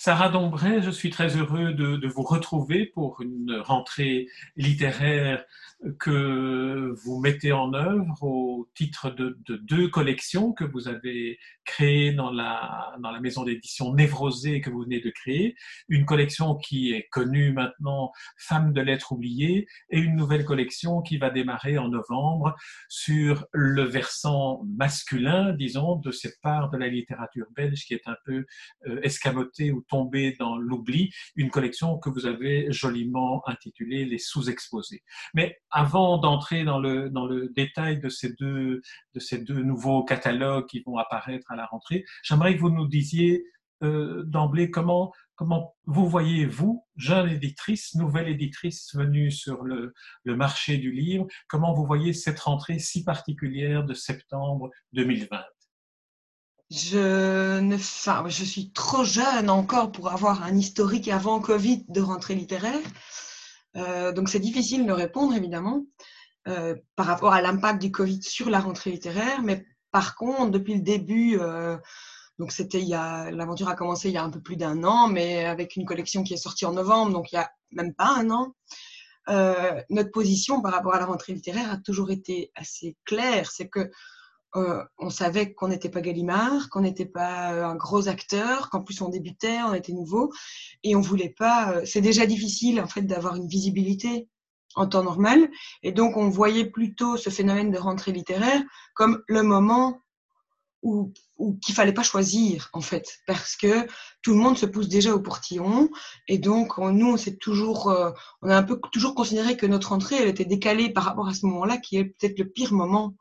Sarah Dombray, je suis très heureux de, vous retrouver pour une rentrée littéraire que vous mettez en œuvre au titre de, deux collections que vous avez créées dans la, maison d'édition Névrosée que vous venez de créer. Une collection qui est connue maintenant, Femmes de lettres oubliées, et une nouvelle collection qui va démarrer en novembre sur le versant masculin, disons, de cette part de la littérature belge qui est un peu euh, escamotée ou tombée dans l'oubli, une collection que vous avez joliment intitulée Les sous-exposés. Mais avant d'entrer dans le, dans le détail de ces, deux, de ces deux nouveaux catalogues qui vont apparaître à rentrée, j'aimerais que vous nous disiez euh, d'emblée comment, comment vous voyez, vous, jeune éditrice, nouvelle éditrice venue sur le, le, marché du livre, comment vous voyez cette rentrée si particulière de septembre 2020 je, ne, enfin, je suis trop jeune encore pour avoir un historique avant Covid de rentrée littéraire. Euh, donc c'est difficile de répondre évidemment euh, par rapport à l'impact du Covid sur la rentrée littéraire, mais par contre depuis le début, euh, donc c'était il l'aventure a commencé il y a un peu plus d'un an, mais avec une collection qui est sortie en novembre, donc il y a même pas un an. notre position par rapport à la rentrée littéraire a toujours été assez claire, c'est que euh, on savait qu'on n'était pas Gallimard, qu'on n'était pas euh, un gros acteur, qu'en plus on débutait, on était nouveau, et on voulait pas. Euh, c'est déjà difficile en fait d'avoir une visibilité en temps normal, et donc on voyait plutôt ce phénomène de rentrée littéraire comme le moment où, où qu'il fallait pas choisir en fait, parce que tout le monde se pousse déjà au portillon, et donc nous on s'est toujours, on a un peu toujours considéré que notre rentrée elle était décalée par rapport à ce moment-là, qui est peut-être le pire moment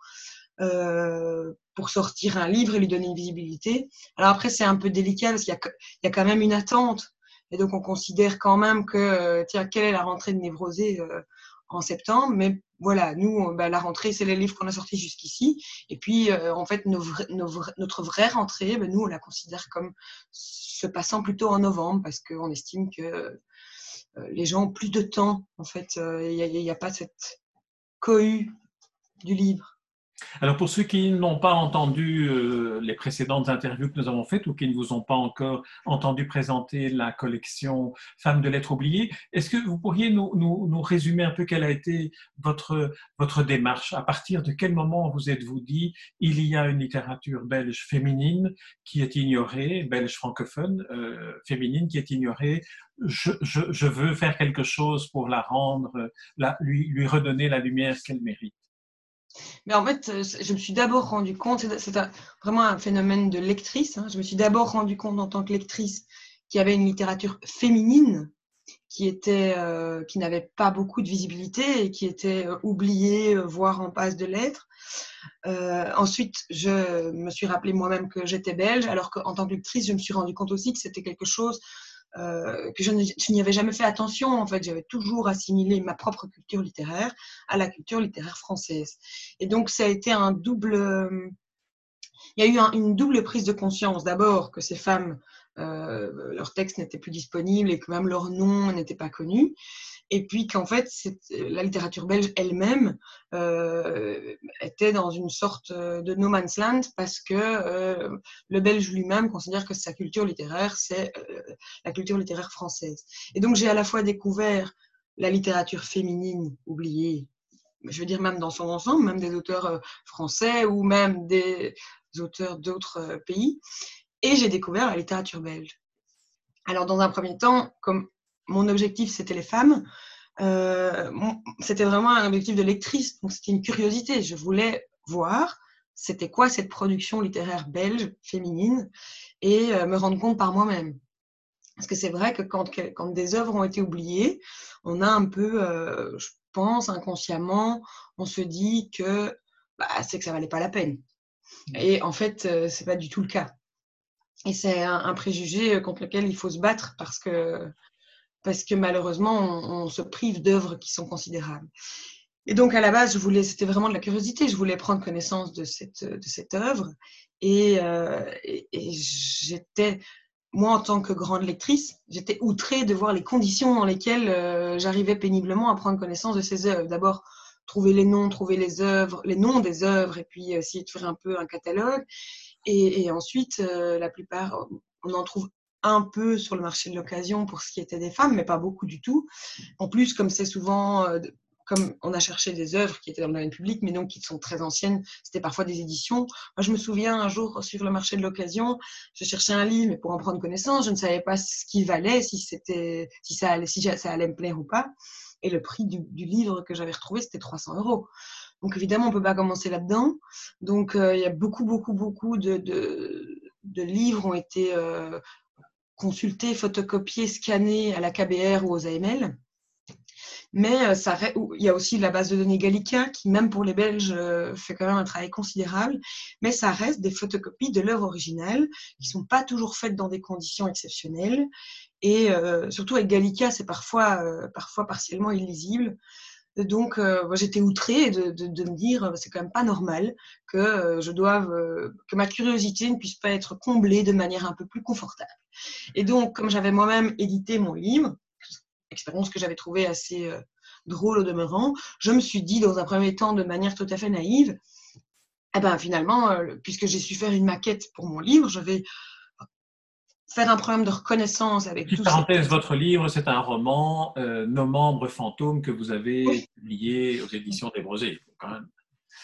euh, pour sortir un livre et lui donner une visibilité. Alors après, c'est un peu délicat parce qu'il y, a quand même une attente. Et donc, on considère quand même que, euh, tiens, quelle est la rentrée de Névrosé euh, en septembre? Mais voilà, nous, bah, la rentrée, c'est les livres qu'on a sortis jusqu'ici. Et puis, en fait, notre vraie rentrée, bah, nous, on la considère comme se passant plutôt en novembre parce qu'on estime que les gens ont plus de temps. En fait, il n'y a, a, pas cette cohue du livre. Alors pour ceux qui n'ont pas entendu euh, les précédentes interviews que nous avons faites ou qui ne vous ont pas encore entendu présenter la collection Femmes de lettres oubliées, est-ce que vous pourriez nous, nous, résumer un peu quelle a été votre, votre démarche? À partir de quel moment vous êtes-vous dit il y a une littérature belge féminine qui est ignorée, belge francophone euh, féminine qui est ignorée je, je, je, veux faire quelque chose pour la rendre, la, lui, lui redonner la lumière qu'elle mérite? Mais en fait, euh, je me suis d'abord rendu compte, c'est vraiment un phénomène de lectrice, hein. je me suis d'abord rendu compte en tant que lectrice qu'il y avait une littérature féminine qui était euh, qui n'avait pas beaucoup de visibilité et qui était euh, oubliée, voire en passe de l'être. ensuite, je me suis rappelé moi-même que j'étais belge, alors qu'en tant que lectrice, je me suis rendu compte aussi que c'était quelque chose euh, que je n'y avais jamais fait attention. En fait, j'avais toujours assimilé ma propre culture littéraire à la culture littéraire française. Et donc, ça a été un double. Il y a eu une double prise de conscience. D'abord, que ces femmes, euh, leurs textes n'étaient plus disponibles et que même leur nom n'était pas connu et puis qu'en fait, la littérature belge elle-même euh, était dans une sorte de no man's land parce que euh, le belge lui-même considère que sa culture littéraire, c'est euh, la culture littéraire française. Et donc, j'ai à la fois découvert la littérature féminine oubliée, je veux dire même dans son ensemble, même des auteurs français ou même des auteurs d'autres pays, et j'ai découvert la littérature belge. Alors, dans un premier temps, comme mon objectif, c'était les femmes. Euh, c'était vraiment un objectif de lectrice, donc c'était une curiosité. Je voulais voir c'était quoi cette production littéraire belge féminine et euh, me rendre compte par moi-même. Parce que c'est vrai que quand, des œuvres ont été oubliées, on a un peu, euh, je pense, inconsciemment, on se dit que bah, c'est que ça valait pas la peine. Et en fait, c'est pas du tout le cas. Et c'est un, préjugé contre lequel il faut se battre parce que parce que malheureusement, on, se prive d'œuvres qui sont considérables. Et donc, à la base, je voulais, c'était vraiment de la curiosité. Je voulais prendre connaissance de cette, œuvre. Et, euh, j'étais, moi, en tant que grande lectrice, j'étais outrée de voir les conditions dans lesquelles euh, j'arrivais péniblement à prendre connaissance de ces œuvres. D'abord, trouver les noms, trouver les œuvres, les noms des œuvres, et puis essayer de faire un peu un catalogue. Et, ensuite, euh, la plupart, on en trouve un peu sur le marché de l'occasion pour ce qui était des femmes, mais pas beaucoup du tout. En plus, comme c'est souvent comme on a cherché des œuvres qui étaient dans le domaine public, mais donc qui sont très anciennes, c'était parfois des éditions. Moi, je me souviens un jour sur le marché de l'occasion, je cherchais un livre, mais pour en prendre connaissance, je ne savais pas ce qu'il valait, si c'était, si ça allait, si ça allait me plaire ou pas. Et le prix du, livre que j'avais retrouvé, c'était 300 euros. Donc évidemment, on peut pas commencer là-dedans. Donc euh, il y a beaucoup, beaucoup, beaucoup de, de, livres ont été euh, consultés, photocopiés, scannés à la KBR ou aux AML. Mais euh, ça, il y a aussi la base de données Gallica qui, même pour les Belges, euh, fait quand même un travail considérable. Mais ça reste des photocopies de l'œuvre originale qui sont pas toujours faites dans des conditions exceptionnelles. Et euh, surtout avec Gallica, c'est parfois, parfois partiellement illisible. Donc, moi, j'étais outrée de, de, me dire, c'est quand même pas normal que je doive, que ma curiosité ne puisse pas être comblée de manière un peu plus confortable. Et donc, comme j'avais moi-même édité mon livre, expérience que j'avais trouvée assez euh, drôle au demeurant, je me suis dit dans un premier temps de manière tout à fait naïve, eh ben finalement, euh, puisque j'ai su faire une maquette pour mon livre, je vais faire un programme de reconnaissance avec tout parenthèse, votre livre, c'est un roman, euh, Nos membres fantômes, que vous avez publié aux éditions des Brosés.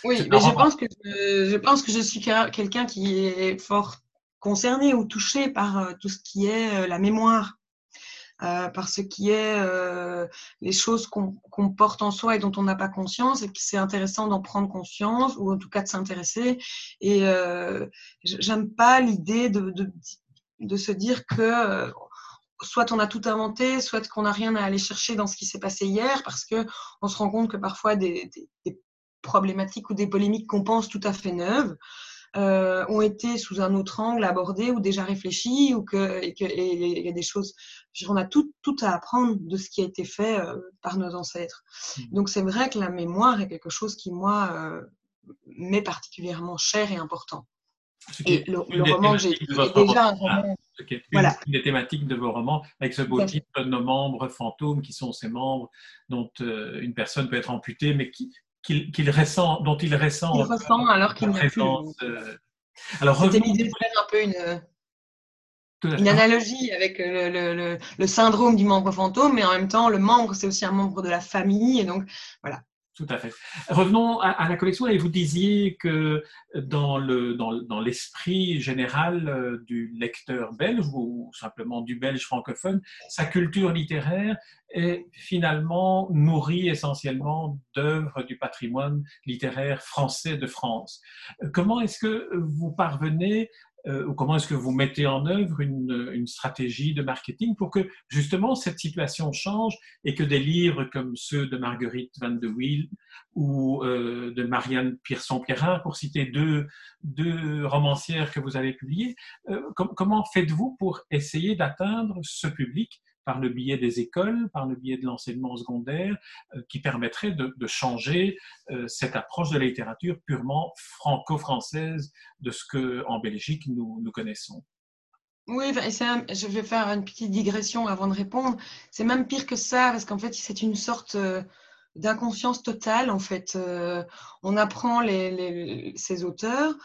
Oui, mais je pense, que je, pense que je suis quelqu'un qui est fort concerné ou touché par tout ce qui est la mémoire euh, par ce qui est euh, les choses qu'on porte en soi et dont on n'a pas conscience, et que c'est intéressant d'en prendre conscience, ou en tout cas de s'intéresser. Et euh, j'aime pas l'idée de, de, de, se dire que euh, soit on a tout inventé, soit qu'on n'a rien à aller chercher dans ce qui s'est passé hier, parce que on se rend compte que parfois des, des, des problématiques ou des polémiques qu'on pense tout à fait neuves, euh, ont été sous un autre angle abordés ou déjà réfléchis ou que et il y a des choses on a tout tout à apprendre de ce qui a été fait euh, par nos ancêtres mmh. donc c'est vrai que la mémoire est quelque chose qui moi euh, m'est particulièrement cher et important et le, roman que j'ai déjà un roman voilà. une des thématiques de vos romans, avec ce beau titre, Nos membres fantômes, qui sont ces membres dont une personne peut être amputée, mais qui, qu'il ressent, dont il ressent. Il ressent alors qu'il n'a plus. Euh... Alors, C'était l'idée de faire un peu une, une analogie avec le, le, le, syndrome du membre fantôme, mais en même temps, le membre, c'est aussi un membre de la famille. Et donc, voilà, tout à fait. Revenons à, la collection et vous disiez que dans, dans, l'esprit général euh, du lecteur belge ou simplement du belge francophone, sa culture littéraire est finalement nourrie essentiellement d'œuvres du patrimoine littéraire français de France. Comment est-ce que vous parvenez euh, ou comment est-ce que vous mettez en œuvre une, stratégie de marketing pour que justement cette situation change et que des livres comme ceux de Marguerite Van de Wiel ou euh, de Marianne Pierson-Pierrin, pour citer deux, deux romancières que vous avez publiées, euh, comment faites-vous pour essayer d'atteindre ce public par le biais des écoles, par le biais de l'enseignement secondaire, euh, qui permettrait de, changer euh, cette approche de la littérature purement franco-française de ce que en Belgique nous, nous connaissons. Oui, je vais faire une petite digression avant de répondre. C'est même pire que ça, parce qu'en fait, c'est une sorte euh, d'inconscience totale. En fait, on apprend les, ces auteurs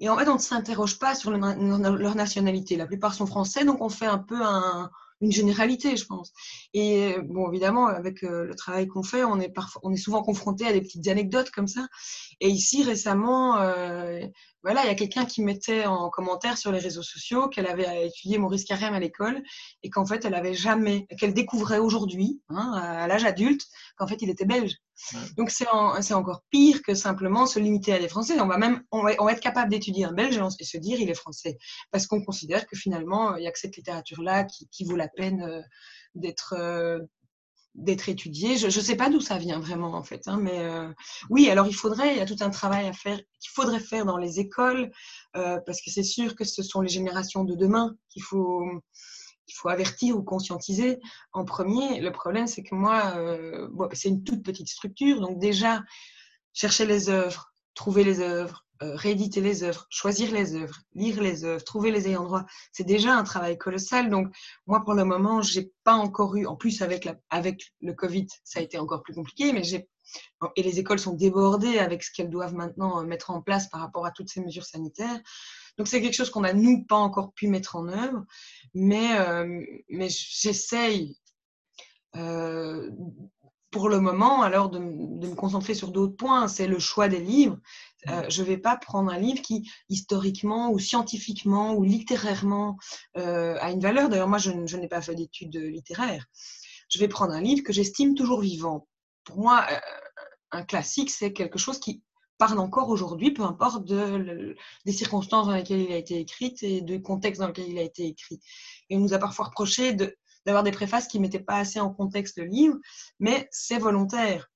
et en fait, on ne s'interroge pas sur leur nationalité. La plupart sont français, donc on fait un peu un, une généralité, je pense. Et bon, évidemment, avec euh, le travail qu'on fait, on est, parfois, on est souvent confronté à des petites anecdotes comme ça. Et ici, récemment, euh, voilà, il y a quelqu'un qui mettait en commentaire sur les réseaux sociaux qu'elle avait étudié Maurice Carême à l'école et qu'en fait, elle avait jamais, qu'elle découvrait aujourd'hui, hein, à l'âge adulte, qu'en fait, il était belge. Donc, c'est encore pire que simplement se limiter à des Français. On va même, on va, être capable d'étudier un Belge et se dire il est français. Parce qu'on considère que finalement, il n'y a que cette littérature-là qui, qui, vaut la peine euh, d'être euh, d'être étudié. Je ne sais pas d'où ça vient vraiment en fait, hein, mais euh, oui, alors il faudrait, il y a tout un travail à faire qu'il faudrait faire dans les écoles, euh, parce que c'est sûr que ce sont les générations de demain qu'il faut, avertir ou conscientiser en premier. Le problème, c'est que moi, euh, c'est une toute petite structure, donc déjà, chercher les œuvres, trouver les œuvres, euh, rééditer les œuvres, choisir les œuvres, lire les œuvres, trouver les ayants droit, c'est déjà un travail colossal. Donc, moi, pour le moment, j'ai pas encore eu, en plus avec, la, avec le Covid, ça a été encore plus compliqué, mais j'ai et les écoles sont débordées avec ce qu'elles doivent maintenant euh, mettre en place par rapport à toutes ces mesures sanitaires. Donc c'est quelque chose qu'on a nous pas encore pu mettre en œuvre, mais mais j'essaye pour le moment, alors de, me concentrer sur d'autres points, c'est le choix des livres. Euh, je ne vais pas prendre un livre qui, historiquement ou scientifiquement ou littérairement, euh, a une valeur. D'ailleurs, moi, je, n'ai pas fait d'études littéraires. Je vais prendre un livre que j'estime toujours vivant. Pour moi, euh, un classique, c'est quelque chose qui parle encore aujourd'hui, peu importe de, des circonstances dans lesquelles il a été écrit et du contexte dans lequel il a été écrit. Et on nous a parfois reproché de d'avoir des préfaces qui ne mettaient pas assez en contexte le livre, mais c'est volontaire.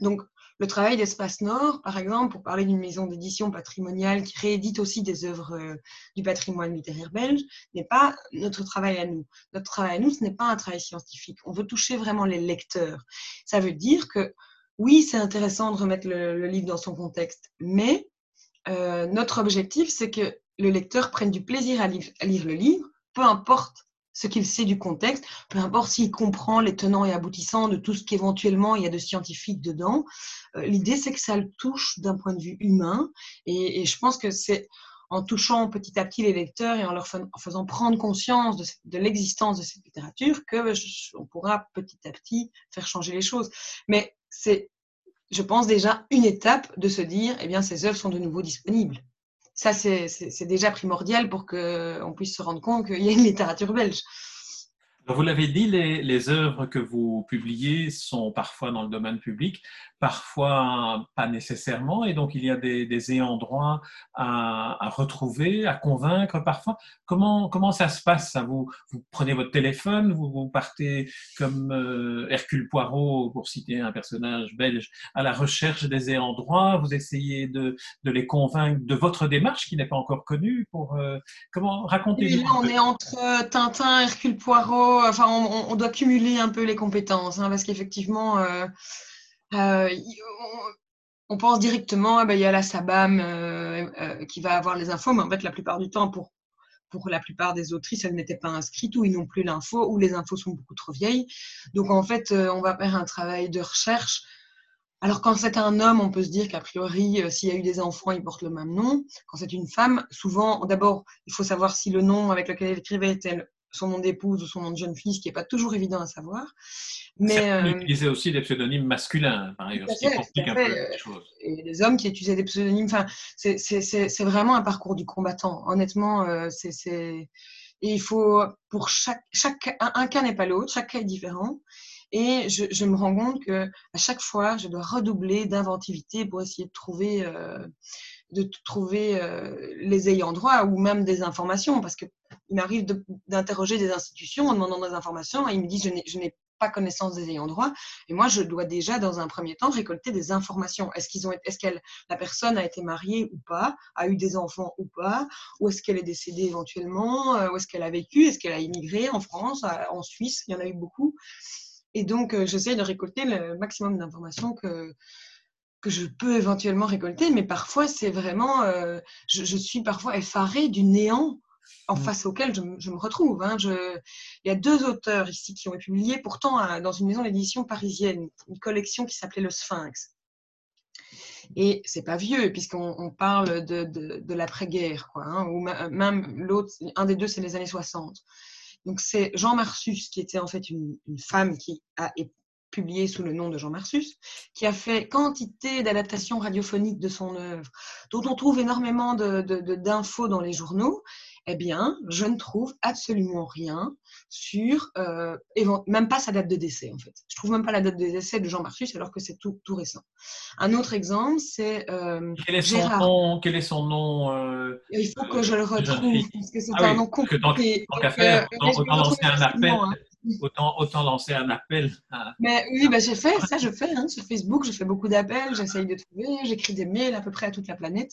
Donc, le travail d'Espace Nord, par exemple, pour parler d'une maison d'édition patrimoniale qui réédite aussi des œuvres euh, du patrimoine littéraire belge, n'est pas notre travail à nous. Notre travail à nous, ce n'est pas un travail scientifique. On veut toucher vraiment les lecteurs. Ça veut dire que, oui, c'est intéressant de remettre le, livre dans son contexte, mais euh, notre objectif, c'est que le lecteur prenne du plaisir à lire le livre, peu importe ce qu'il sait du contexte, peu importe s'il comprend les tenants et aboutissants de tout ce qu'éventuellement il y a de scientifique dedans. Euh, l'idée, c'est que ça le touche d'un point de vue humain. Et, je pense que c'est en touchant petit à petit les lecteurs et en leur faisant prendre conscience de, l'existence de cette littérature que on pourra petit à petit faire changer les choses. Mais c'est, je pense, déjà une étape de se dire, eh bien, ces œuvres sont de nouveau disponibles ça, c'est déjà primordial pour qu'on puisse se rendre compte qu'il y a une littérature belge. Vous l'avez dit, les, les, œuvres que vous publiez sont parfois dans le domaine public, parfois pas nécessairement, et donc il y a des, des ayants droit à, à, retrouver, à convaincre parfois. Comment, comment ça se passe ça? Vous, vous prenez votre téléphone, vous, vous partez comme euh, Hercule Poirot, pour citer un personnage belge, à la recherche des ayants droit, vous essayez de, de les convaincre de votre démarche qui n'est pas encore connue. Pour, euh, comment? Racontez-nous On est entre Tintin, Hercule Poirot, enfin on, doit cumuler un peu les compétences, hein, parce qu'effectivement... Euh, euh, on pense directement, ah ben, il y a la SABAM euh, qui va avoir les infos, mais en fait, la plupart du temps, pour, pour la plupart des autrices, elles n'étaient pas inscrites ou ils n'ont plus l'info ou les infos sont beaucoup trop vieilles. Donc, en fait, on va faire un travail de recherche. Alors, quand c'est un homme, on peut se dire qu'a priori, s'il y a eu des enfants, il porte le même nom. Quand c'est une femme, souvent, d'abord, il faut savoir si le nom avec lequel elle écrivait était son nom d'épouse ou son nom de jeune fille, ce qui n'est pas toujours évident à savoir. Mais euh, utilisaient aussi des pseudonymes masculins, par ailleurs, ce qui complique un peu les choses. Et les hommes qui utilisaient des pseudonymes, enfin, c'est vraiment un parcours du combattant. Honnêtement, euh, c'est et il faut pour chaque chaque un, cas n'est pas l'autre, chaque cas est différent. Et je, je, me rends compte que à chaque fois, je dois redoubler d'inventivité pour essayer de trouver euh, de trouver euh, les ayants droit ou même des informations, parce qu'il m'arrive d'interroger des institutions en demandant des informations et ils me disent je n'ai pas connaissance des ayants droit. Et moi, je dois déjà, dans un premier temps, récolter des informations. Est-ce qu'ils est-ce la personne a été mariée ou pas, a eu des enfants ou pas, ou est-ce qu'elle est décédée éventuellement, euh, où est-ce qu'elle a vécu, est-ce qu'elle a immigré en France, en Suisse, il y en a eu beaucoup. Et donc, euh, j'essaie de récolter le maximum d'informations que, que je peux éventuellement récolter, mais parfois c'est vraiment, euh, je, suis parfois effarée du néant en mmh. face auquel je, me retrouve. Hein. Je, il y a deux auteurs ici qui ont publié pourtant dans une maison d'édition parisienne une collection qui s'appelait Le Sphinx. Et c'est pas vieux, puisqu'on parle de, de, l'après-guerre, quoi. Hein, ou même l'autre, un des deux, c'est les années 60. Donc c'est Jean Marsus, qui était en fait une, une femme qui a publié sous le nom de Jean Marsus, qui a fait quantité d'adaptations radiophoniques de son œuvre, dont on trouve énormément d'infos de, dans les journaux, eh bien, je ne trouve absolument rien sur, euh, même pas sa date de décès en fait. Je trouve même pas la date de décès de Jean Marsus alors que c'est tout, tout récent. Un autre exemple, c'est euh, quel, est son nom, quel est son nom euh, Il faut que je le retrouve parce que c'est ah un nom compliqué. Tant qu'à faire, autant lancer un appel. Hein. Autant, autant, lancer un appel. Mais oui, bah, j'ai fait ça, je fais hein, sur Facebook, je fais beaucoup d'appels, j'essaye de trouver, j'écris des mails à peu près à toute la planète.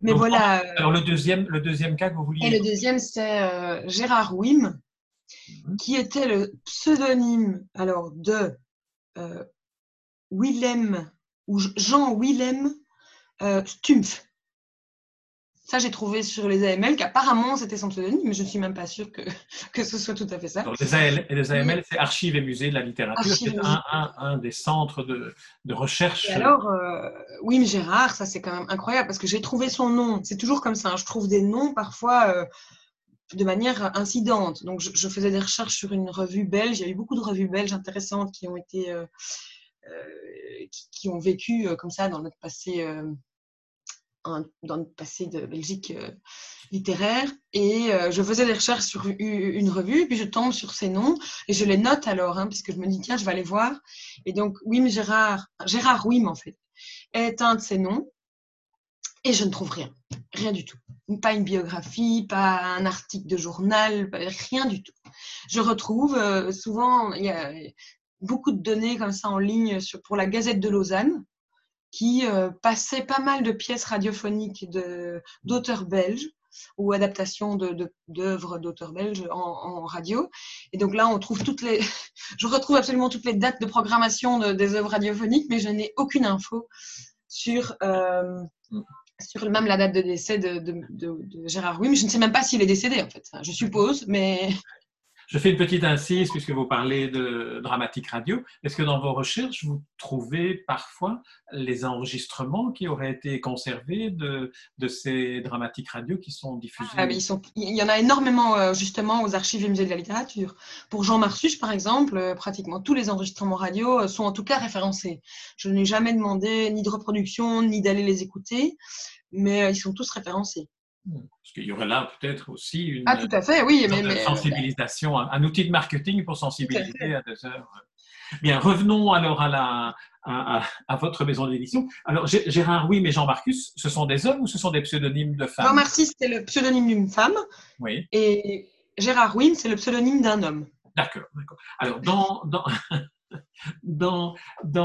Mais voilà. Euh, alors le deuxième, le deuxième cas que vous vouliez. Et le deuxième, c'est euh, Gérard Wim, mhm. qui était le pseudonyme alors de euh, Willem ou Jean Willem Stumpf. Ça, j'ai trouvé sur les AML qu'apparemment c'était son pseudonyme, mais je ne suis même pas sûre que, que ce soit tout à fait ça. les, AML, c'est Archives et Musées de la littérature. C'est un, des centres de, de recherche. alors, euh, oui, mais Gérard, ça c'est quand même incroyable parce que j'ai trouvé son nom. C'est toujours comme ça. Hein. Je trouve des noms parfois. Euh, de manière incidente. Donc, je, faisais des recherches sur une revue belge. Il y a eu beaucoup de revues belges intéressantes qui ont été, euh, qui, ont vécu comme ça dans notre passé dans le passé de Belgique euh, littéraire. Et euh, je faisais des recherches sur une, revue, puis je tombe sur ces noms et je les note alors, hein, puisque je me dis, tiens, je vais aller voir. Et donc, Wim Gérard, Gérard Wim en fait, est un de ces noms. Et je ne trouve rien, rien du tout. Pas une biographie, pas un article de journal, rien du tout. Je retrouve euh, souvent, il y a beaucoup de données comme ça en ligne sur, pour la Gazette de Lausanne, qui euh, passait pas mal de pièces radiophoniques d'auteurs belges ou adaptations d'œuvres d'auteurs belges en, radio. Et donc là, on trouve toutes les. je retrouve absolument toutes les dates de programmation des œuvres radiophoniques, mais je n'ai aucune info sur. Euh, sur même la date de décès de, Gérard mais je ne sais même pas s'il est décédé en fait. Je suppose, mais je fais une petite incise puisque vous parlez de dramatique radio. Est-ce que dans vos recherches, vous trouvez parfois les enregistrements qui auraient été conservés de, ces dramatiques radio qui sont diffusés? Ah, Il y en a énormément euh, justement aux archives et musées de la littérature. Pour Jean Marsuche, par exemple, euh, pratiquement tous les enregistrements radio euh, sont en tout cas référencés. Je n'ai jamais demandé ni de reproduction, ni d'aller les écouter, mais ils sont tous référencés. Parce qu'il y aurait là peut-être aussi une, ah, tout à fait, oui, mais, sensibilisation, un, outil de marketing pour sensibiliser à, deux heures. Bien, revenons alors à, la, à, votre maison d'édition. Alors, Gérard oui, mais Jean Marcus, ce sont des hommes ou ce sont des pseudonymes de femmes? Jean Marcus, c'est le pseudonyme d'une femme. Oui. Et Gérard oui, c'est le pseudonyme d'un homme. D'accord, d'accord. Alors, dans, dans, dans,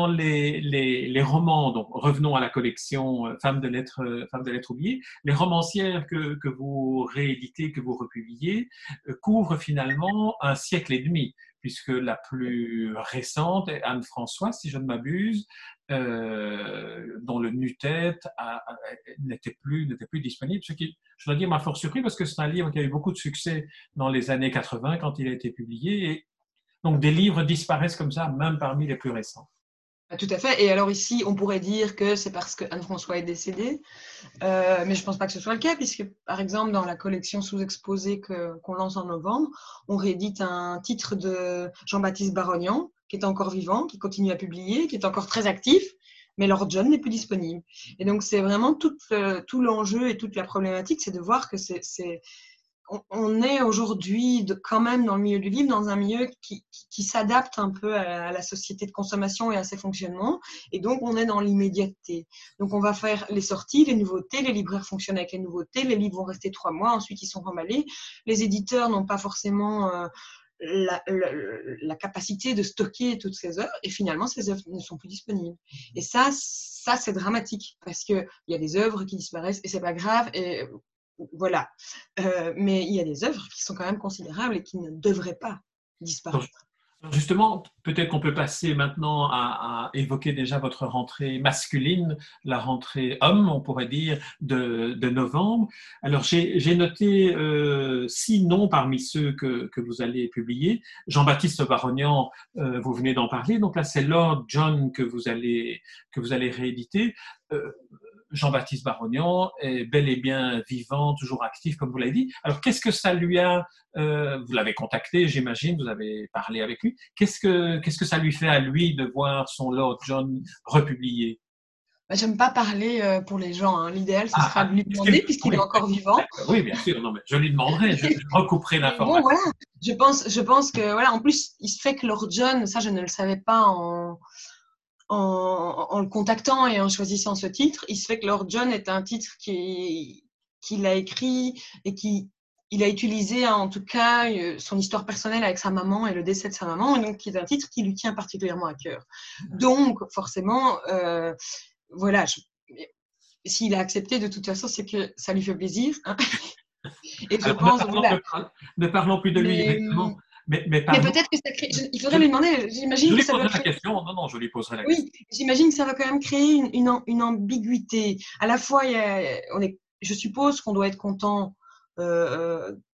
les, romans, donc revenons à la collection euh, Femmes de lettres, euh, Femmes de lettres oubliées, les romancières que, vous rééditez, que vous republiez, euh, couvrent finalement un siècle et demi, puisque la plus récente est Anne-François, si je ne m'abuse, dont le nu-tête n'était plus, plus disponible, ce qui, je dois dire, m'a fort surpris parce que c'est un livre qui a eu beaucoup de succès dans les années 80 quand il a été publié donc des livres disparaissent comme ça, même parmi les plus récents. Ah, tout à fait. Et alors ici, on pourrait dire que c'est parce que Anne-François est décédée, euh, mais je ne pense pas que ce soit le cas, puisque par exemple dans la collection sous-exposée qu'on lance en novembre, on réédite un titre de Jean-Baptiste Barognan, qui est encore vivant, qui continue à publier, qui est encore très actif, mais Lord John n'est plus disponible. Et donc c'est vraiment tout, tout l'enjeu et toute la problématique, c'est de voir que c'est on est aujourd'hui quand même dans le milieu du livre, dans un milieu qui, s'adapte un peu à, la société de consommation et à ses fonctionnements. Et donc, on est dans l'immédiateté. Donc, on va faire les sorties, les nouveautés, les libraires fonctionnent avec les nouveautés, les livres vont rester trois mois, ensuite ils sont remballés. Les éditeurs n'ont pas forcément euh, la, capacité de stocker toutes ces œuvres et finalement, ces œuvres ne sont plus disponibles. Et ça, ça c'est dramatique parce qu'il y a des œuvres qui disparaissent et c'est pas grave. Et voilà. Euh, mais il y a des œuvres qui sont quand même considérables et qui ne devraient pas disparaître. Justement, peut-être qu'on peut passer maintenant à, évoquer déjà votre rentrée masculine, la rentrée homme, on pourrait dire, de, novembre. Alors, j'ai noté euh, six noms parmi ceux que, vous allez publier. Jean-Baptiste Barognan, euh, vous venez d'en parler. Donc là, c'est Lord John que vous allez, que vous allez rééditer. Jean-Baptiste Barognan est bel et bien vivant, toujours actif, comme vous l'avez dit. Alors, qu'est-ce que ça lui a, euh, vous l'avez contacté, j'imagine, vous avez parlé avec lui. Qu'est-ce que, qu'est-ce que ça lui fait à lui de voir son Lord John republié? Bah, J'aime pas parler euh, pour les gens. Hein. L'idéal, ce ah, sera de lui demander, puisqu'il est encore vivant. Oui, bien sûr. Non, mais je lui demanderai, je, recouperai l'information. Bon, voilà. Je pense, je pense que, voilà, en plus, il se fait que Lord John, ça, je ne le savais pas en en, le contactant et en choisissant ce titre, il se fait que Lord John est un titre qu'il a écrit et qui il a utilisé en tout cas euh, son histoire personnelle avec sa maman et le décès de sa maman, et donc qui est un titre qui lui tient particulièrement à cœur. Donc forcément, euh, voilà, s'il a accepté de toute façon, c'est que ça lui fait plaisir. Hein. et je pense, ne, parlons, plus de lui, directement. Mais, peut-être que ça crée. il faudrait lui demander. J'imagine que ça va. la question. Non, non, je lui poserai la question. Oui, j'imagine que ça va quand même créer une, une, ambiguïté. À la fois, il y a, on est je suppose qu'on doit être content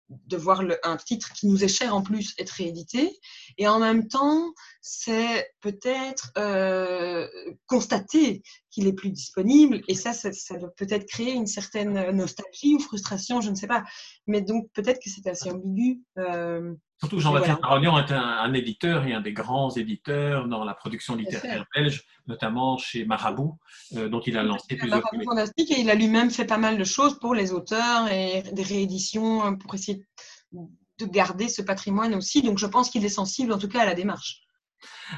de voir un titre qui nous est cher en plus être réédité. Et en même temps, c'est peut-être euh, constater qu'il est plus disponible. Et ça, ça, ça doit peut-être créer une certaine nostalgie ou frustration, je ne sais pas. Mais donc, peut-être que c'est assez ambigu. Euh, Surtout Jean-Baptiste voilà. est un, éditeur et un des grands éditeurs dans la production littéraire belge, notamment chez Marabout, euh, dont il a lancé plusieurs. Marabout fantastique et il a lui-même fait pas mal de choses pour les auteurs et des rééditions pour essayer de garder ce patrimoine aussi. Donc je pense qu'il est sensible en tout cas à la démarche.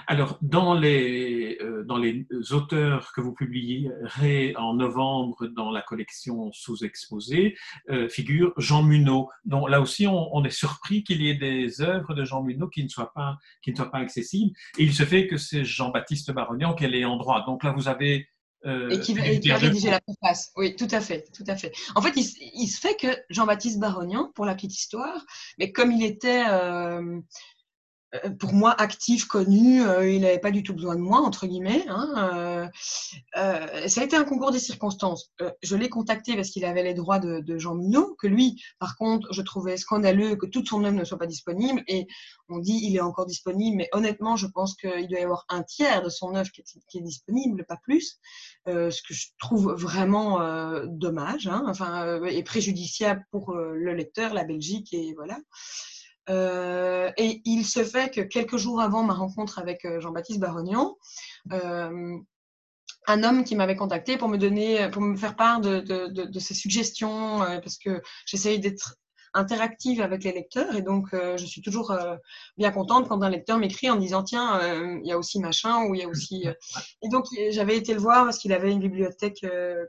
Alors, dans les, euh, dans les auteurs que vous publierez en novembre dans la collection sous-exposée, euh, figure Jean Munot. Donc là aussi, on, est surpris qu'il y ait des œuvres de Jean Munot qui ne soient pas, qui ne soient pas accessibles. Et il se fait que c'est Jean-Baptiste Barognan qui est en droit. Donc là, vous avez euh, et qui, qui a rédigé la préface. Oui, tout à fait, tout à fait. En fait, il, il se fait que Jean-Baptiste Barognan, pour la petite histoire, mais comme il était euh, euh, pour moi actif, connu, euh, il n'avait pas du tout besoin de moi, entre guillemets. Hein, euh, ça a été un concours des circonstances. je l'ai contacté parce qu'il avait les droits de, Jean Minot, que lui, par contre, je trouvais scandaleux que toute son œuvre ne soit pas disponible. Et on dit il est encore disponible, mais honnêtement, je pense qu'il doit y avoir un tiers de son œuvre qui est, disponible, pas plus. ce que je trouve vraiment dommage, hein, enfin, et préjudiciable pour le lecteur, la Belgique, et voilà. Euh, et il se fait que quelques jours avant ma rencontre avec euh, Jean-Baptiste Barognan, euh, un homme qui m'avait contacté pour me donner, pour me faire part de, de, de, de ses suggestions, parce que j'essayais d'être interactive avec les lecteurs. Et donc, euh, je suis toujours euh, bien contente quand un lecteur m'écrit en disant Tiens, euh, il y a aussi machin, ou il y a aussi. Et donc, j'avais été le voir parce qu'il avait une bibliothèque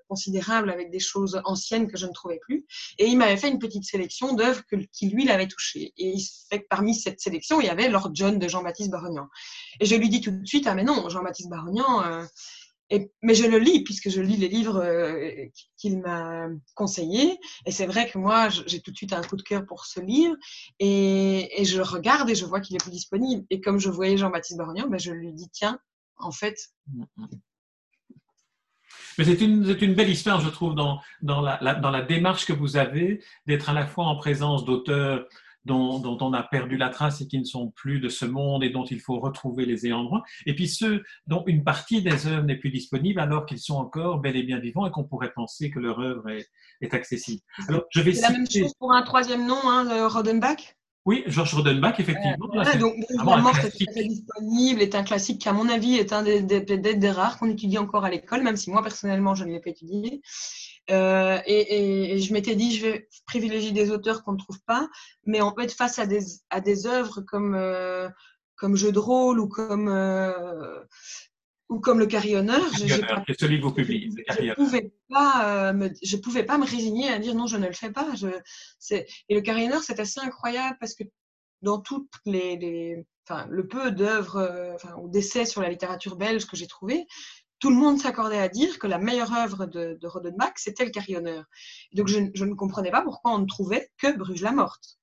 considérable avec des choses anciennes que je ne trouvais plus. Et il m'avait fait une petite sélection d'œuvres qui, lui, l'avaient touché. Et il fait que parmi cette sélection, il y avait Lord John de Jean-Baptiste Barognan. Et je lui dis tout de suite Ah, mais non, Jean-Baptiste Barognan mais je le lis puisque je lis les livres euh, qu'il m'a conseillés. Et c'est vrai que moi, j'ai tout de suite un coup de cœur pour ce livre. Et, et je regarde et je vois qu'il est plus disponible. Et comme je voyais Jean-Baptiste Borgnan, ben je lui dis tiens, en fait. Mais c'est une, belle histoire, je trouve, dans la démarche que vous avez d'être à la fois en présence d'auteurs dont, on a perdu la trace et qui ne sont plus de ce monde et dont il faut retrouver les ayants droit, et puis ceux dont une partie des œuvres n'est plus disponible alors qu'ils sont encore bel et bien vivants et qu'on pourrait penser que leur œuvre est, accessible. Alors, je vais C'est la même chose pour un troisième nom, hein, Rodenbach oui, Georges Rodenbach, effectivement. donc, La mort est disponible, est un classique qui, à mon avis, est un des, des, des rares qu'on étudie encore à l'école, même si moi, personnellement, je ne l'ai pas étudié. Euh, et, et, je m'étais dit, je vais privilégier des auteurs qu'on ne trouve pas, mais en fait, face à des, à des œuvres comme, euh, comme Jeu de rôle ou comme, euh, ou comme Le Carillonneur, je ne celui que vous publiez, je pouvais pas, me, je pouvais pas me résigner à dire non, je ne le fais pas. Je, et Le Carillonneur, c'est assez incroyable parce que dans toutes les, les enfin, le peu d'œuvres enfin, ou d'essais sur la littérature belge que j'ai trouvé, tout le monde s'accordait à dire que la meilleure œuvre de, de Rodenbach, c'était le carillonneur. donc, je, ne comprenais pas pourquoi on ne trouvait que Bruges la morte.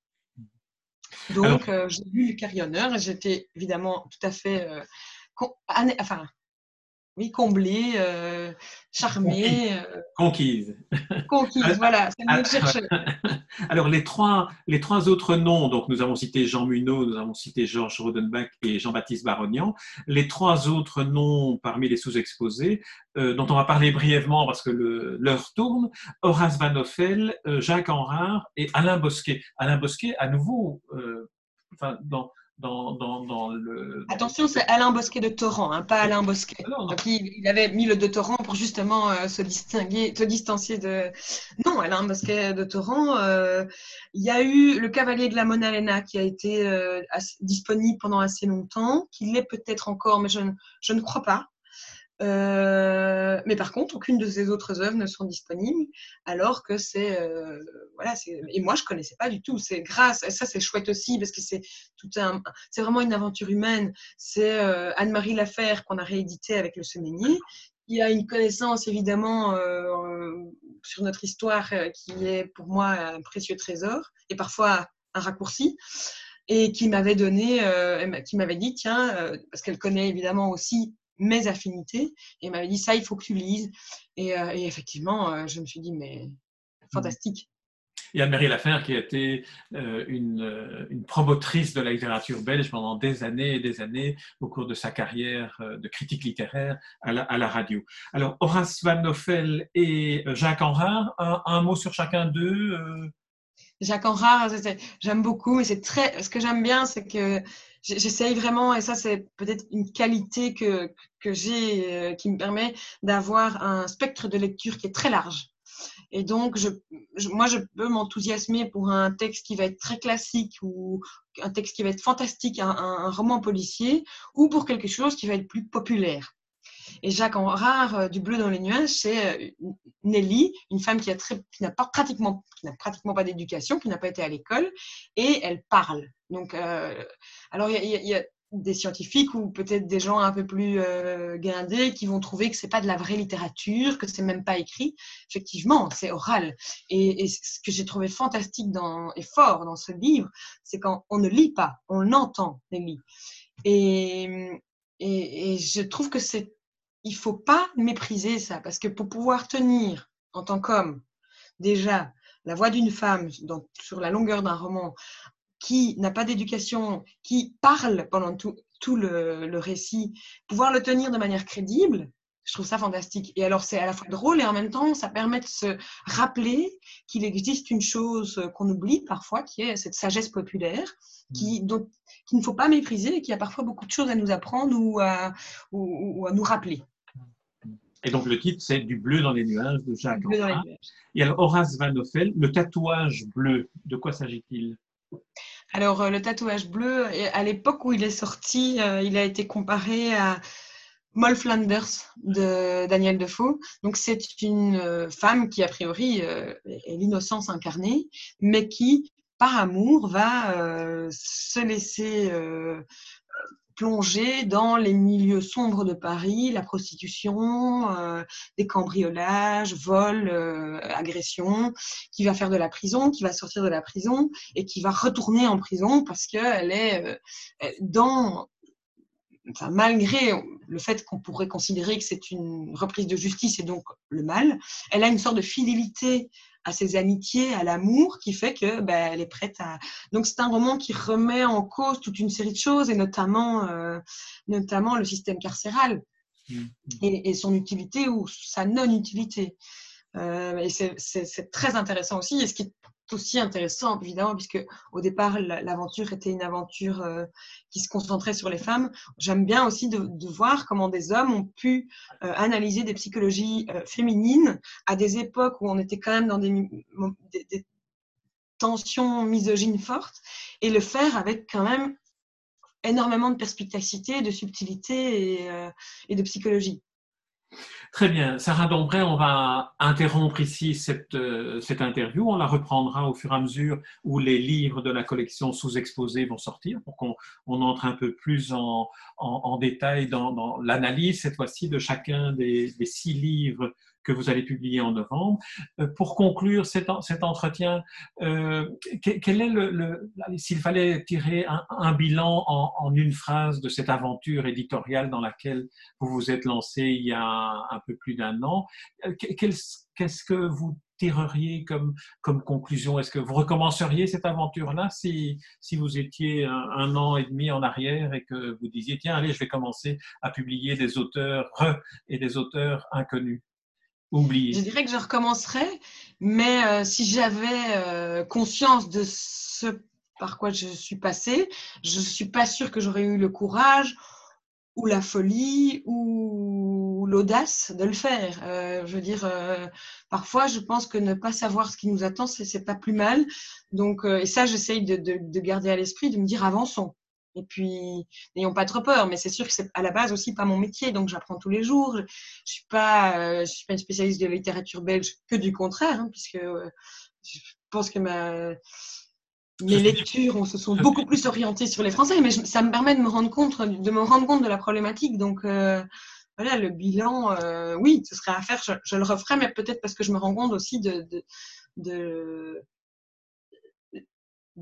Donc, euh, j'ai lu le carillonneur et j'étais évidemment tout à fait euh, enfin, oui, comblée, euh, charmée. Euh, conquise. Conquise, voilà, c'est le chercher. Alors, les trois, les trois autres noms, donc nous avons cité Jean Munot, nous avons cité Georges Rodenbach et Jean-Baptiste Barognan. Les trois autres noms parmi les sous-exposés, euh, dont on va parler brièvement parce que l'heure tourne, Horace Van Offel, Jacques Henrard et Alain Bosquet. Alain Bosquet, à nouveau, enfin, dans dans, le... Attention, c'est Alain Bosquet de Torrent, hein, pas Alain Bosquet. Ah il, avait mis le de Torrent pour justement euh, se distinguer, se distancier de... Non, Alain Bosquet de Torrent, euh, il y a eu le Cavalier de la Monalena qui a été euh, disponible pendant assez longtemps, qui l'est peut-être encore, mais je, je ne crois pas. Euh, mais par contre, aucune de ces autres œuvres ne sont disponibles, alors que c'est euh, voilà, et moi je connaissais pas du tout. C'est grâce, et ça c'est chouette aussi parce que c'est tout un, c'est vraiment une aventure humaine. C'est euh, Anne-Marie Laferre qu'on a réédité avec le Semeinier. Il a une connaissance évidemment sur notre histoire qui est pour moi un précieux trésor et parfois un raccourci et qui m'avait donné, qui m'avait dit tiens, parce qu'elle connaît évidemment aussi mes affinités et m'avait dit ça, il faut que tu lises. Et, euh, effectivement, euh, je me suis dit, mais fantastique. Et Anne-Marie Lafer, qui a été euh, une, une, promotrice de la littérature belge pendant des années et des années au cours de sa carrière de critique littéraire à la, à la radio. Alors, Horace Van Noffel et Jacques Enrard, un, un mot sur chacun d'eux Jacques Enrard, j'aime beaucoup, mais c'est très. Ce que j'aime bien, c'est que j'essaye vraiment, et ça, c'est peut-être une qualité que, que j'ai euh, qui me permet d'avoir un spectre de lecture qui est très large. Et donc, je, moi, je peux m'enthousiasmer pour un texte qui va être très classique ou un texte qui va être fantastique, un roman policier, ou pour quelque chose qui va être plus populaire. Et Jacques Enrard, euh, du Bleu dans les nuages, c'est euh, Nelly, une femme qui n'a pratiquement, pratiquement pas d'éducation, qui n'a pas été à l'école, et elle parle. Donc, euh, alors il y, a des scientifiques ou peut-être des gens un peu plus guindés qui vont trouver que c'est pas de la vraie littérature, que c'est même pas écrit. Effectivement, c'est oral. Et, ce que j'ai trouvé fantastique et fort dans ce livre, c'est quand on ne lit pas, on entend Nelly. Et, et, et, je trouve que c'est il faut pas mépriser ça, parce que pour pouvoir tenir en tant qu'homme, déjà, la voix d'une femme sur la longueur d'un roman, qui n'a pas d'éducation, qui parle pendant tout, le, récit, pouvoir le tenir de manière crédible, je trouve ça fantastique. Et alors, c'est à la fois drôle et en même temps, ça permet de se rappeler qu'il existe une chose qu'on oublie parfois, qui est cette sagesse populaire, qui, mmh. qu'il ne faut pas mépriser et qui a parfois beaucoup de choses à nous apprendre ou à nous rappeler. Et donc le titre, c'est Du bleu dans les nuages de Jacques Et alors Horace Van Ophel, le tatouage bleu, de quoi s'agit-il? Alors euh, le tatouage bleu, à l'époque où il est sorti, euh, il a été comparé à Moll Flanders de Daniel Defoe. Donc c'est une euh, femme qui a priori est l'innocence incarnée, mais qui par amour va se laisser plonger dans les milieux sombres de Paris, la prostitution, euh, des cambriolages, vols, euh, agressions, qui va faire de la prison, qui va sortir de la prison et qui va retourner en prison parce qu'elle est euh, dans, malgré le fait qu'on pourrait considérer que c'est une reprise de justice et donc le mal, elle a une sorte de fidélité à ses amitiés, à l'amour, qui fait que ben, elle est prête à. Donc c'est un roman qui remet en cause toute une série de choses et notamment, euh, notamment le système carcéral mmh, mmh. et, son utilité ou sa non-utilité. Euh, et c'est très intéressant aussi. Et ce qui est aussi intéressant, évidemment, puisque au départ, l'aventure était une aventure euh, qui se concentrait sur les femmes. J'aime bien aussi de, voir comment des hommes ont pu euh, analyser des psychologies euh, féminines à des époques où on était quand même dans des, tensions misogynes fortes et le faire avec quand même énormément de perspicacité, de subtilité et de psychologie. Très bien. Sarah Dombray, on va interrompre ici cette, euh, cette, interview. On la reprendra au fur et à mesure où les livres de la collection sous-exposés vont sortir pour qu'on on entre un peu plus en, détail dans, l'analyse, cette fois-ci, de chacun des, six livres que vous allez publier en novembre. Euh, pour conclure cet, entretien, euh, quel est le, s'il fallait tirer un, bilan en, une phrase de cette aventure éditoriale dans laquelle vous vous êtes lancé il y a un, peu plus d'un an, euh, qu'est-ce que vous tireriez comme, comme conclusion? Est-ce que vous recommenceriez cette aventure-là si, si vous étiez un, un, an et demi en arrière et que vous disiez, tiens, allez, je vais commencer à publier des auteurs et des auteurs inconnus? Je dirais que je recommencerai, mais euh, si j'avais euh, conscience de ce par quoi je suis passée, je ne suis pas sûre que j'aurais eu le courage ou la folie ou l'audace de le faire. Euh, je veux dire, parfois, je pense que ne pas savoir ce qui nous attend, c'est pas plus mal. Donc, et ça, j'essaye de, de, garder à l'esprit, de me dire avançons. Et puis, n'ayons pas trop peur, mais c'est sûr que c'est à la base aussi pas mon métier, donc j'apprends tous les jours. Je ne suis, pas, euh, je suis pas une spécialiste de la littérature belge, que du contraire, hein, puisque euh, je pense que ma, mes lectures se sont beaucoup plus orientées sur les Français, mais ça me permet de me rendre compte de, me rendre compte de la problématique. Donc, euh, voilà, le bilan, oui, ce serait à faire, je, le referai, mais peut-être parce que je me rends compte aussi de, de de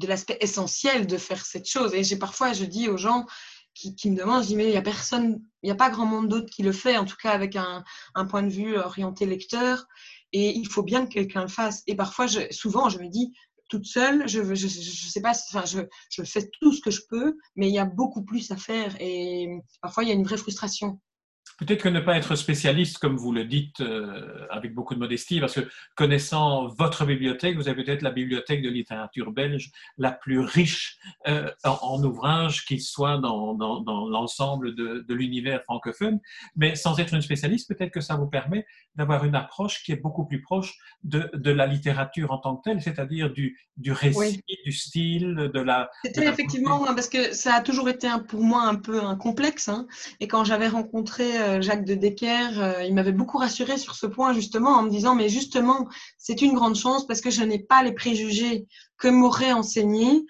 l'aspect essentiel de faire cette chose. Et j'ai parfois, je dis aux gens qui, me demandent, je dis, mais il n'y a personne, il n'y a pas grand monde d'autre qui le fait, en tout cas avec un, point de vue orienté lecteur. Et il faut bien que quelqu'un le fasse. Et parfois, souvent, je me dis, toute seule, je ne je, je, sais pas, enfin, je, je fais tout ce que je peux, mais il y a beaucoup plus à faire. Et parfois, il y a une vraie frustration. Peut-être que ne pas être spécialiste, comme vous le dites euh, avec beaucoup de modestie, parce que connaissant votre bibliothèque, vous avez peut-être la bibliothèque de littérature belge la plus riche euh, en, ouvrages, qu'il soit dans, dans, dans l'ensemble de, de l'univers francophone. Mais sans être une spécialiste, peut-être que ça vous permet d'avoir une approche qui est beaucoup plus proche de, de la littérature en tant que telle, c'est-à-dire du, du récit, du style, de la... C'était effectivement, parce que ça a toujours été un, pour moi un peu un complexe. Hein, et quand j'avais rencontré euh, Jacques de Decker, euh, il m'avait beaucoup rassuré sur ce point justement en me disant mais justement c'est une grande chance parce que je n'ai pas les préjugés que m'aurait enseigné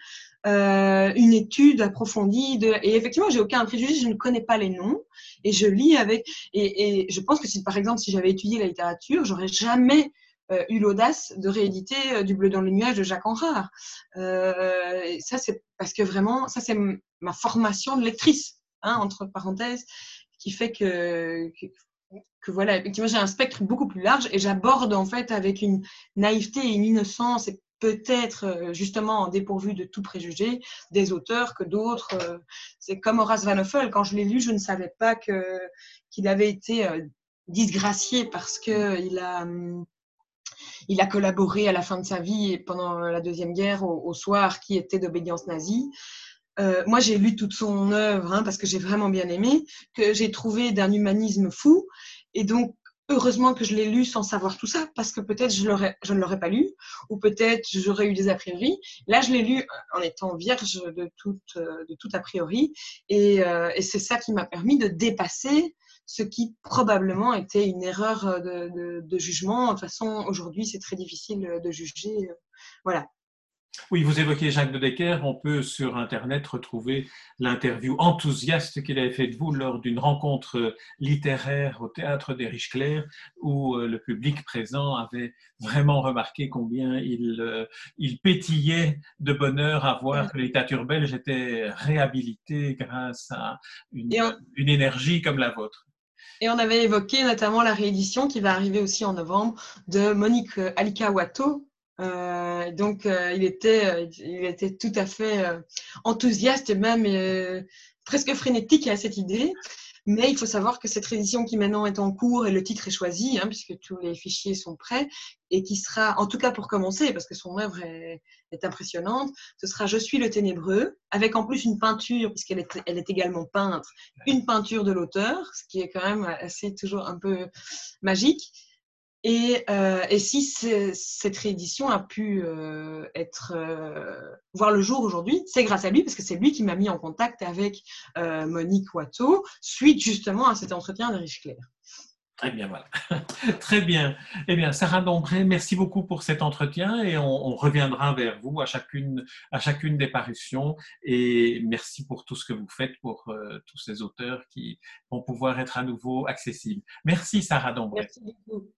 euh, une étude approfondie et effectivement j'ai aucun préjugé je ne connais pas les noms et je lis avec et, et je pense que si par exemple si j'avais étudié la littérature j'aurais jamais eu l'audace de rééditer du bleu dans le nuage de Jacques Enrard. Euh, ça c'est parce que vraiment ça c'est ma formation de lectrice hein, entre parenthèses qui fait que, que, j'ai un spectre beaucoup plus large et j'aborde en fait avec une naïveté et une innocence et peut-être euh, justement dépourvu de tout préjugé des auteurs que d'autres. Euh, c'est comme Horace Van Hoffel. Quand je l'ai lu, je ne savais pas qu'il avait été euh, disgracié parce que il a hum, a collaboré à la fin de sa vie pendant la deuxième guerre au soir qui était d'obédience nazie. Euh, moi, j'ai lu toute son œuvre hein, parce que j'ai vraiment bien aimé, que j'ai trouvé d'un humanisme fou. Et donc, heureusement que je l'ai lu sans savoir tout ça, parce que peut-être je, ne l'aurais pas lu, ou peut-être j'aurais eu des a priori. Là, je l'ai lu en étant vierge de tout, euh, de tout a priori. Et, euh, et c'est ça qui m'a permis de dépasser ce qui probablement était une erreur de, de, de jugement. De toute façon, aujourd'hui, c'est très difficile de juger. Voilà. Oui, vous évoquez Jacques de Decker. On peut sur Internet retrouver l'interview enthousiaste qu'il avait faite de vous lors d'une rencontre littéraire au théâtre des Riches-Clairs où euh, le public présent avait vraiment remarqué combien il, euh, il pétillait de bonheur à voir que la littérature belge était réhabilitée grâce à une, une énergie comme la vôtre. Et on avait évoqué notamment la réédition qui va arriver aussi en novembre de Monique Alika Watteau, euh, donc, euh, il, était, euh, il était tout à fait enthousiaste et même presque frénétique à cette idée. Mais il faut savoir que cette édition qui maintenant est en cours et le titre est choisi, hein, puisque tous les fichiers sont prêts, et qui sera, en tout cas pour commencer, parce que son œuvre est, est impressionnante, ce sera Je suis le ténébreux, avec en plus une peinture, puisqu'elle est, elle est également peintre, une peinture de l'auteur, ce qui est quand même assez toujours un peu magique. Et, euh, et si cette réédition a pu euh, être euh, voir le jour aujourd'hui, c'est grâce à lui parce que c'est lui qui m'a mis en contact avec euh, Monique Watteau suite justement à cet entretien de Riche Claire. Très bien, voilà. Très bien. Eh bien, Sarah Dombré, merci beaucoup pour cet entretien et on, on, reviendra vers vous à chacune, à chacune des parutions. Et merci pour tout ce que vous faites pour euh, tous ces auteurs qui vont pouvoir être à nouveau accessibles. Merci, Sarah Dombré. Merci beaucoup.